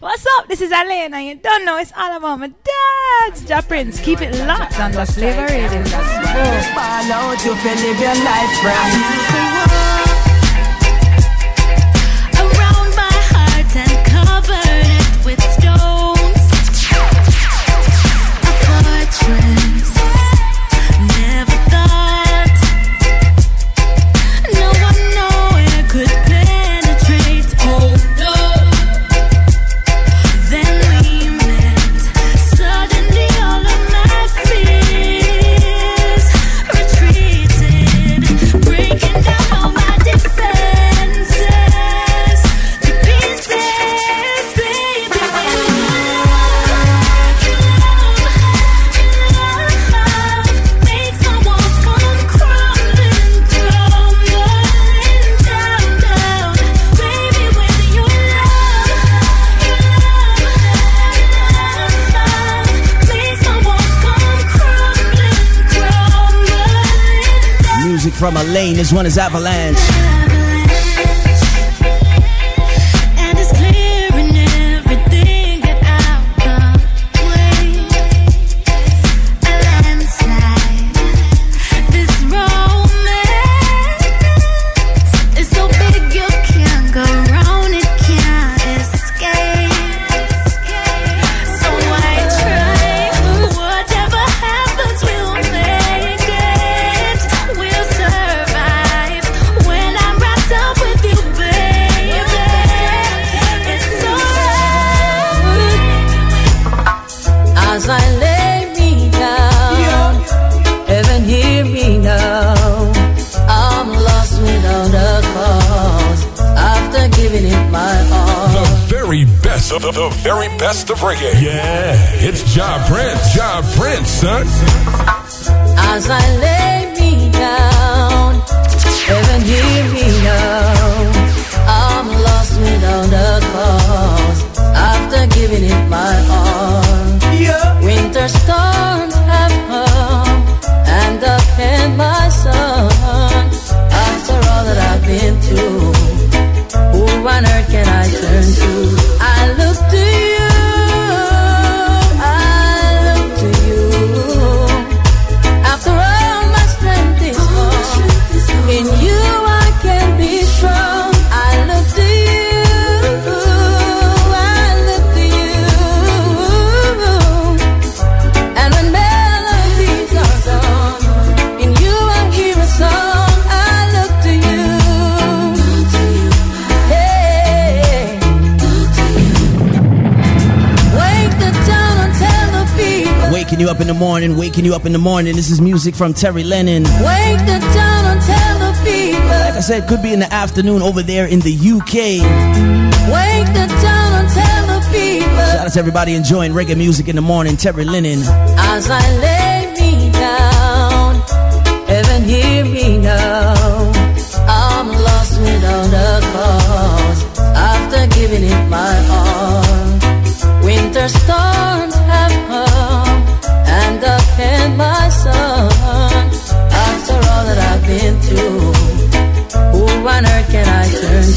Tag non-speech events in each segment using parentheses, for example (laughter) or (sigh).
What's up? This is and you don't know it's all about my dad's Jah Prince. Keep it locked on the Flavor Radio. Ball out, you feel live your life brand Alaine. This one is Avalanche. Best of reggae. Yeah, it's Jah Prince. Jah Prince, son. As I lay me down, heaven hear me now. I'm lost without a cause. After giving it my all, yeah. winter storms waking you up in the morning. This is music from Terry Linen. Wake the town and tell the people. Like I said, could be in the afternoon over there in the UK. Wake the town and tell the people. Shout out to everybody enjoying reggae music in the morning. Terry Linen. As I lay me down, heaven hear me now. I'm lost without a cause. After giving it my all, winter storms After all that I've been through, who on earth can I turn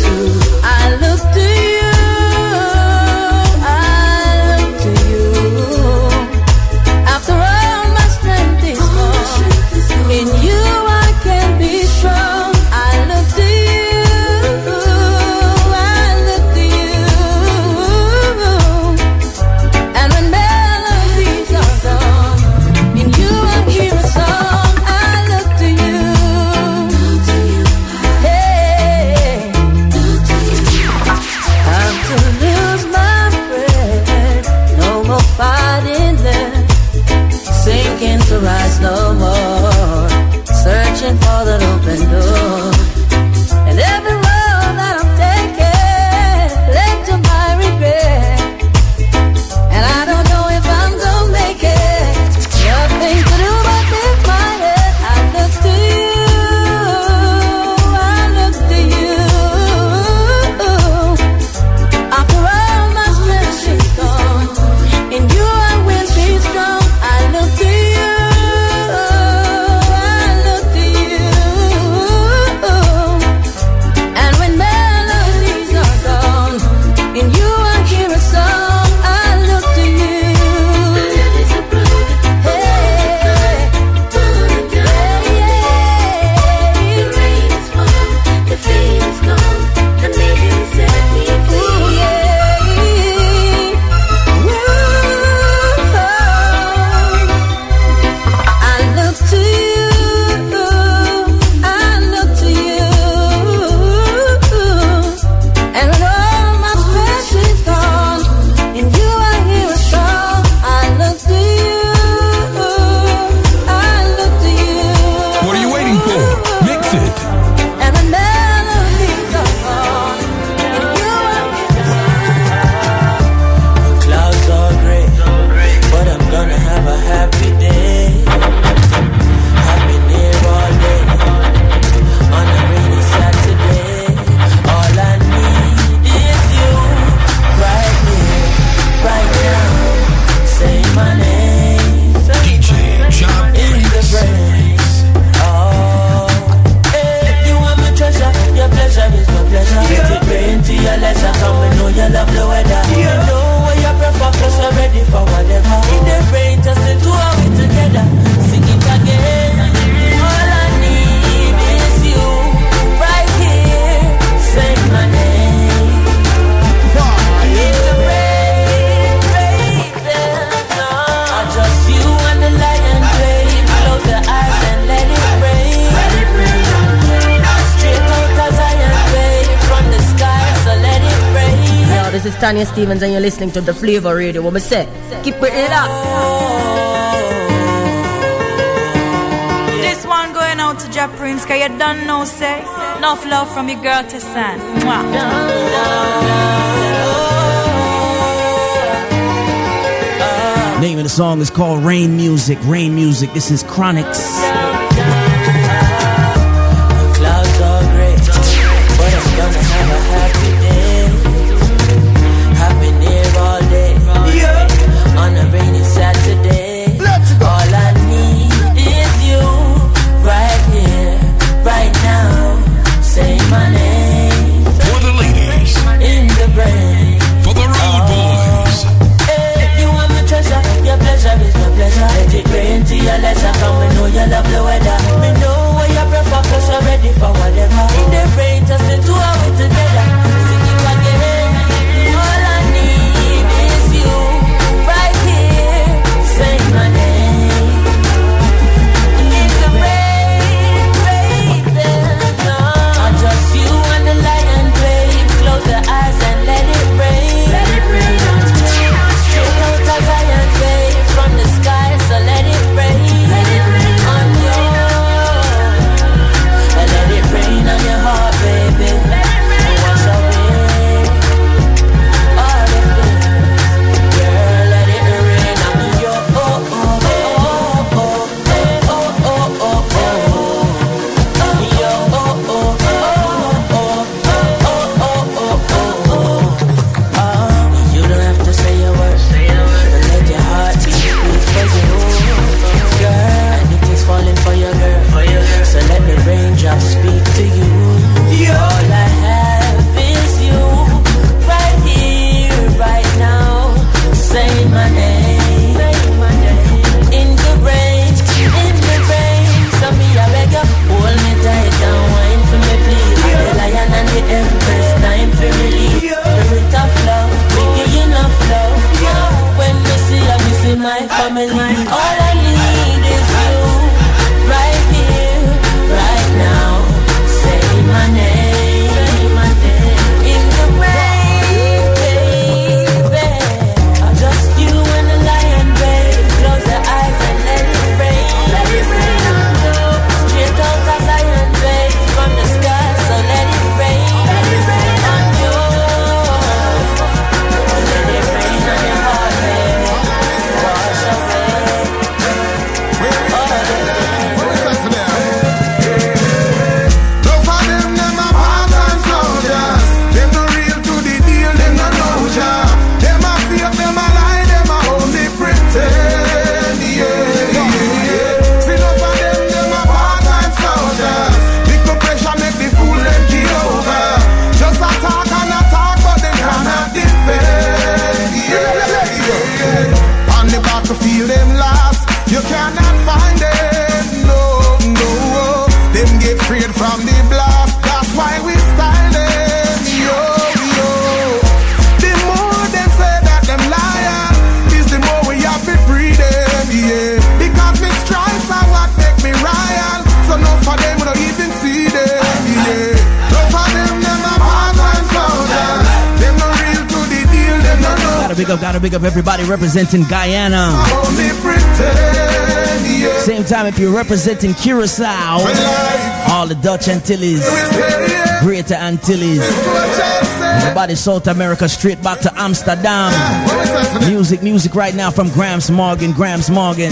Tanya Stephens and you're listening to the Flavor Radio. What me say? Keep it up. This one going out to Jah Prince, cause you don't know, say. Enough love from your girl to San. Name of the song is called Rain Music. Rain Music. This is Chronixx. big up everybody representing Guyana. Same time if you're representing Curacao, all the Dutch Antilles, Greater Antilles, everybody South America, straight back to Amsterdam. Music, music right now from Gramps Morgan, Gramps Morgan.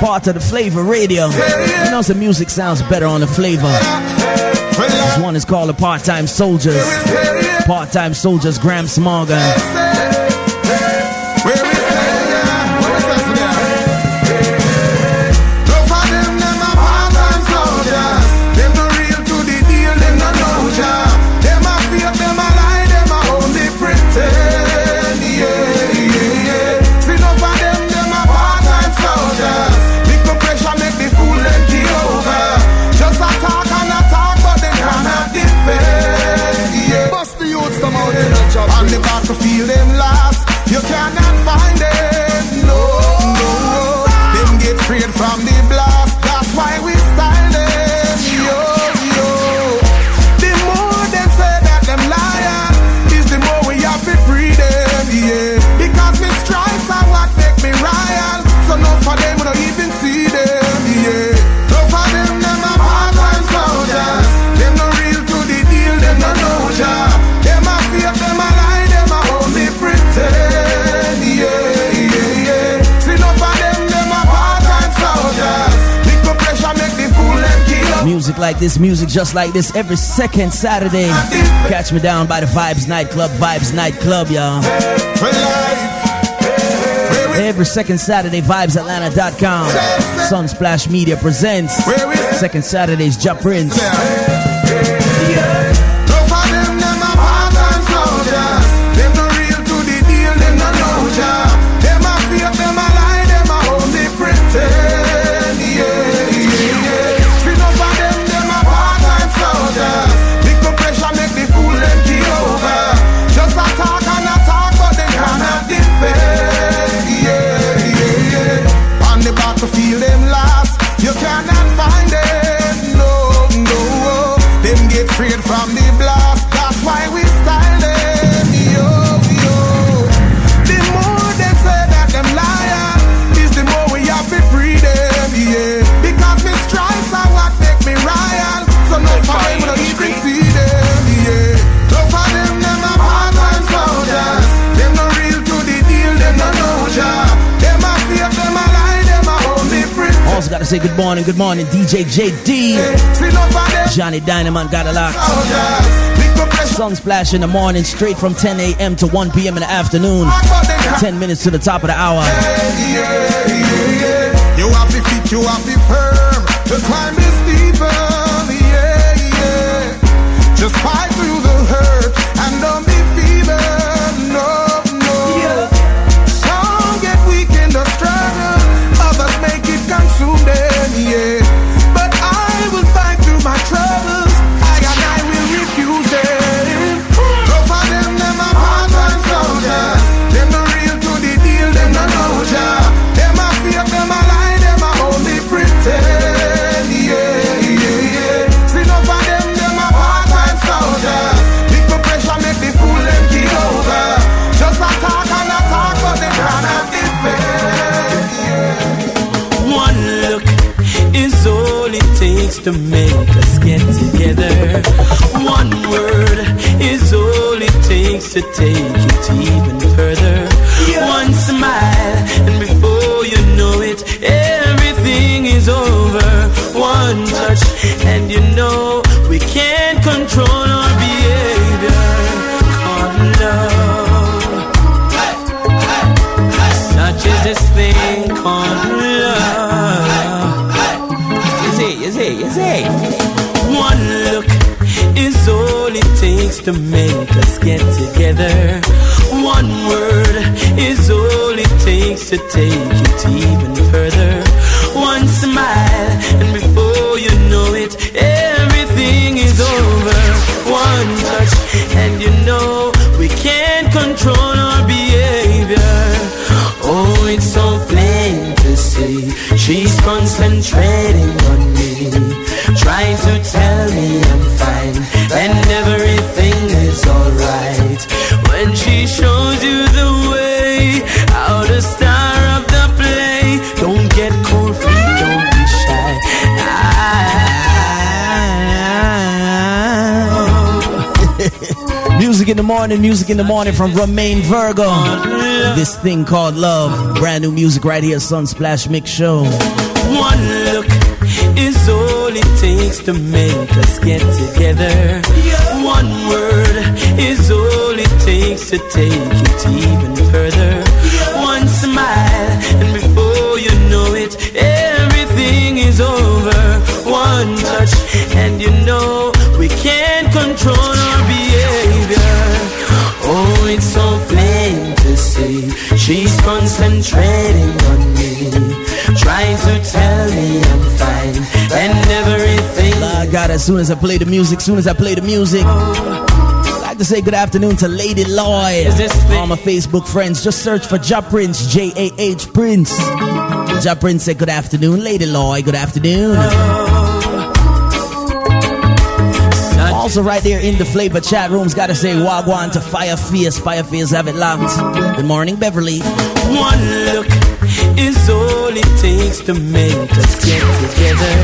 Part of the Flavor Radio. You know, some music sounds better on the Flavor. This one is called the Part Time Soldiers. Part Time Soldiers, Gramps Morgan. Like this, music just like this every second Saturday. Catch me down by the Vibes Nightclub, Vibes Nightclub, y'all. Every second Saturday, vibesatlanta.com. Sunsplash Media presents Second Saturday's Jah Prince. say morning, good morning, DJ JD. Johnny Dynamite got a lot. Sunsplash in the morning, straight from 10 a.m. to 1 p.m. in the afternoon. 10 minutes to the top of the hour. You have to fit, you have to firm to climb this steeper. Yeah, yeah. Just fight through the hurt to make us get together. One word is all it takes to take it even further. To take it even further. Music in the morning, music in the morning from Romain Virgo. This thing called love. Brand new music right here, Sunsplash Mix Show. One look is all it takes to make us get together. One word is all it takes to take it even further. One smile, and before you know it, everything is over. One touch, and you know we can't control it's so plain to see she's concentrating on me trying to tell me I'm fine and everything. I God, as soon as I play the music, soon as I play the music. I'd like to say good afternoon to Lady Lloyd. All my Facebook friends, just search for Jah Prince, J A H Prince. Jah Prince said good afternoon. Lady Lloyd, good afternoon. Oh. Also, right there in the flavor chat rooms, gotta say Wagwan to Fire Fierce. Fire Fierce have it locked. Good morning, Beverly. One look is all it takes to make us get together.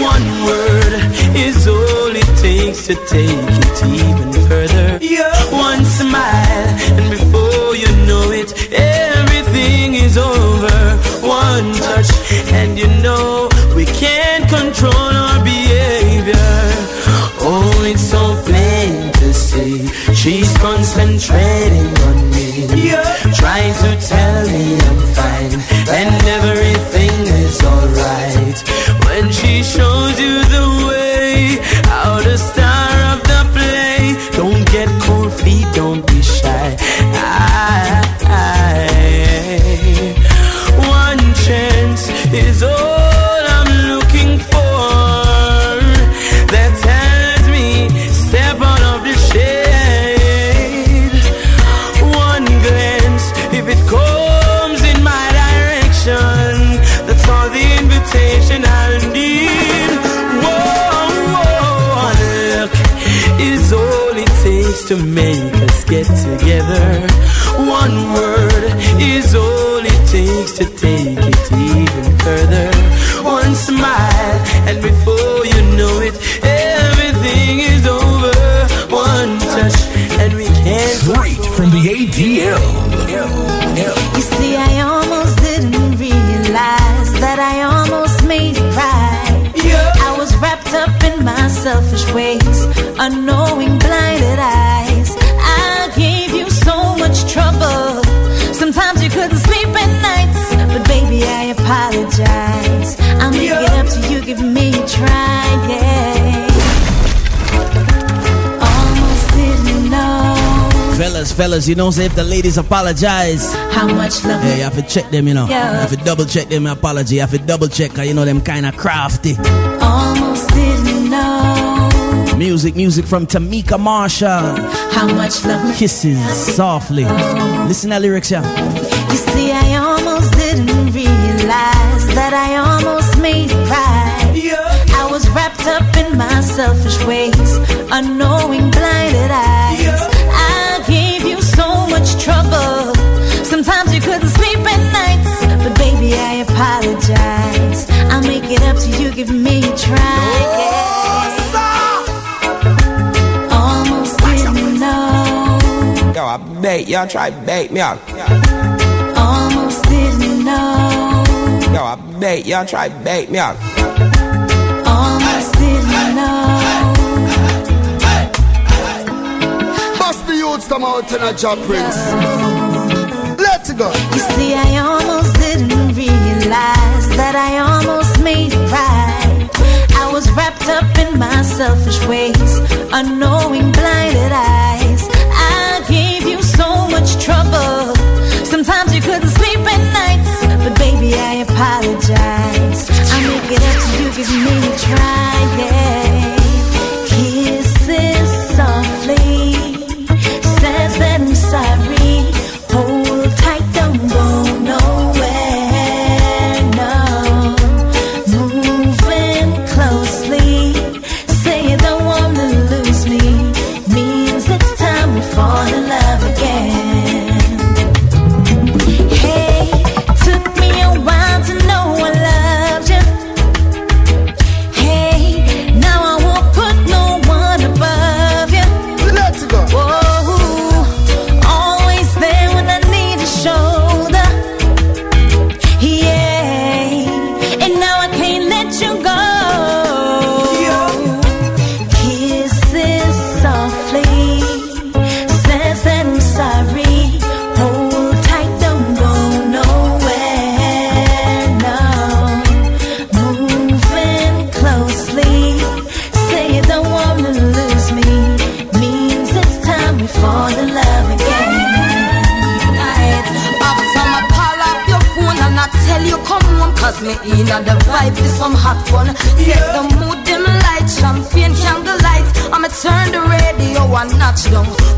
One word is all it takes to take it even further. One smile, and before you know it, everything is over. One touch, and you know we can't trading on me. Yeah. Trying to tell me I'm fine and everything is alright. When she shows Fellas, you know, say if the ladies apologize, how much love yeah, you have to check them, you know. Yeah. You have to double check them apology. If you have to double check, cause you know them kind of crafty. almost didn't know Music, music from Tamika Marshall. how much love Kisses softly. Listen to lyrics, yeah. You see, I almost didn't realize that I almost made you cry. I was wrapped up in my selfish ways, unknowing give me a try. yeah. Almost didn't know. Yo, I bait, y'all try bait me out. Almost didn't know. Yo, I bait, y'all try bait me out. Almost didn't know. Bust the youths come out in a job prince. Let's go. You see, I almost didn't realize that I almost made you cry. I was wrapped up in my selfish ways, unknowing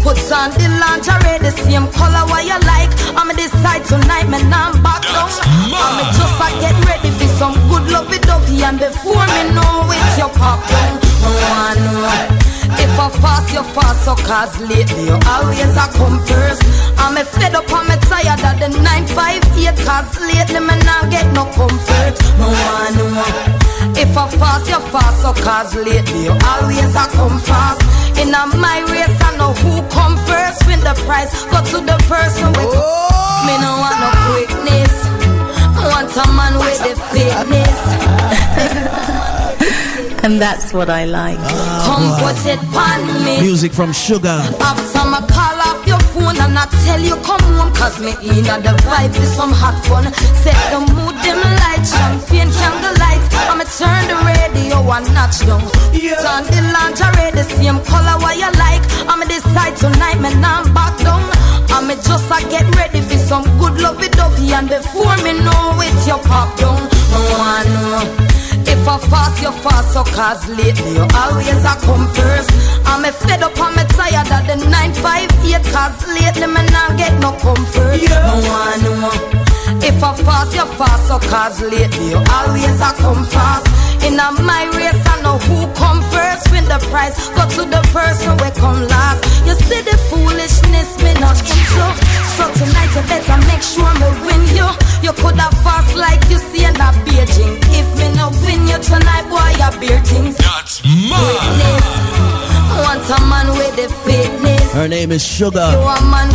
Put on the lingerie, the same color what you like. I'ma decide tonight, man, I'm back down. I'ma just uh, get ready for some good lovey dovey And before me know it, you pop down One, if I fast, you fast, so cause lately you always a come first. I'm a fed up, I'm a tired of the 958 cause lately me not get no comfort. No one. If I fast, you fast, so cause lately you always I come fast. In a my race, I know who come first. Win the prize, go to the person with Me no want no quickness. I want a man with the fitness. (laughs) And that's what I like. Ah, come put it on me. Music from Sugar. After my call off your phone phone and I tell you come home Cause me in the vibe for some hot fun Set the mood, dim light, champagne, candle light I'ma turn the radio and notch down. Turn the lingerie, the same color what you like I'ma decide tonight, man, I'm back down I'ma just I get ready for some good lovey-dovey And before me know it, you pop down Oh, I know if I fast, you fast, so cause lately you always a come first. I'm a fed up, I'm a tired of the 958, cause lately me not get no comfort. Yeah. No one know. If I fast, you fast, so cause lately you always a come fast. In a my race, I know who come first. Win the prize, go to the person we come last. You see the foolishness, me not into. So tonight you better make sure me win you. Name is Sugar. You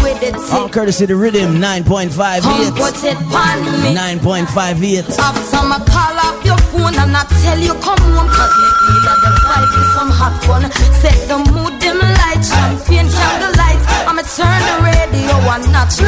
with. All courtesy the rhythm 9.5 Come put it on me. 9.58. After I call off your phone and I tell you come home Cause me feel the vibe is some hot fun Set the mood, dim light, champagne, candle light I'ma turn the radio and notch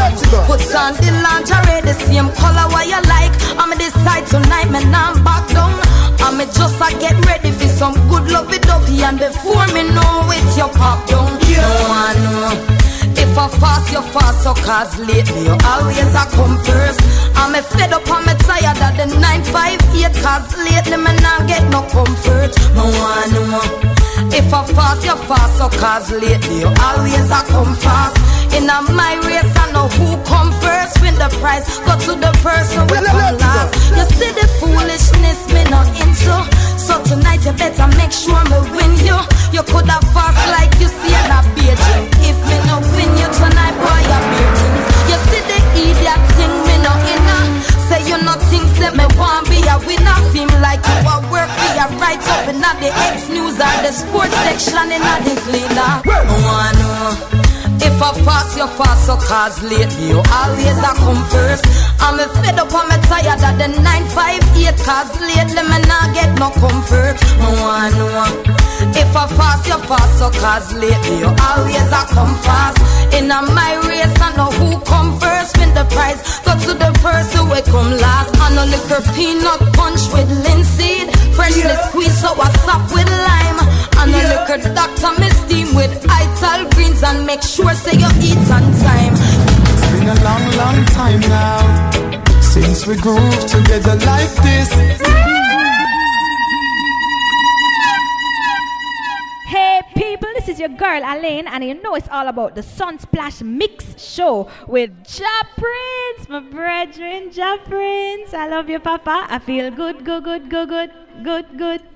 Put on the lingerie, the same color what you like I'ma decide tonight, man, I'm back down I'ma just I get ready for some good lovey-dovey And before me know it, you pop down yeah. No one know if I fast, you fast, so cause lately you always a come first. I'm a fed up, I'm a tired of the 958, cause lately me not get no comfort. No one know. If I fast, you fast, so cause lately you always a come fast. In a my race, I know who come first. Win the prize, go to the person we come last. You see the foolishness me not into. So tonight you better make sure me win you. You could have fast like you see in beat you. If me no win you tonight, boy, you beer things. You see the idiot thing me no inner. Think say me want be a winner. Seem like you a work be a right up in the X news or the sports section in the cleaner. One, if I fast, you fast, so cause lately you always a come first. I'm a fed up, I'm a tired of the 958, cause lately me not get no comfort. One. If I fast, you fast, so cause lately you always a come fast. In a my race, I know who come first, win the prize. The person we come last. I know liquor peanut punch with linseed. Freshly yeah. squeezed, so I stop with lime. And yeah. a liquor doctor, me steam with ital greens and make sure say you eat on time. It's been a long, long time now since we groove together like this. People, this is your girl Alaine, and you know it's all about the Sunsplash Mix Show with Jah Prince, my brethren, Jah Prince. I love you, Papa. I feel good, good, good, good, good, good, good.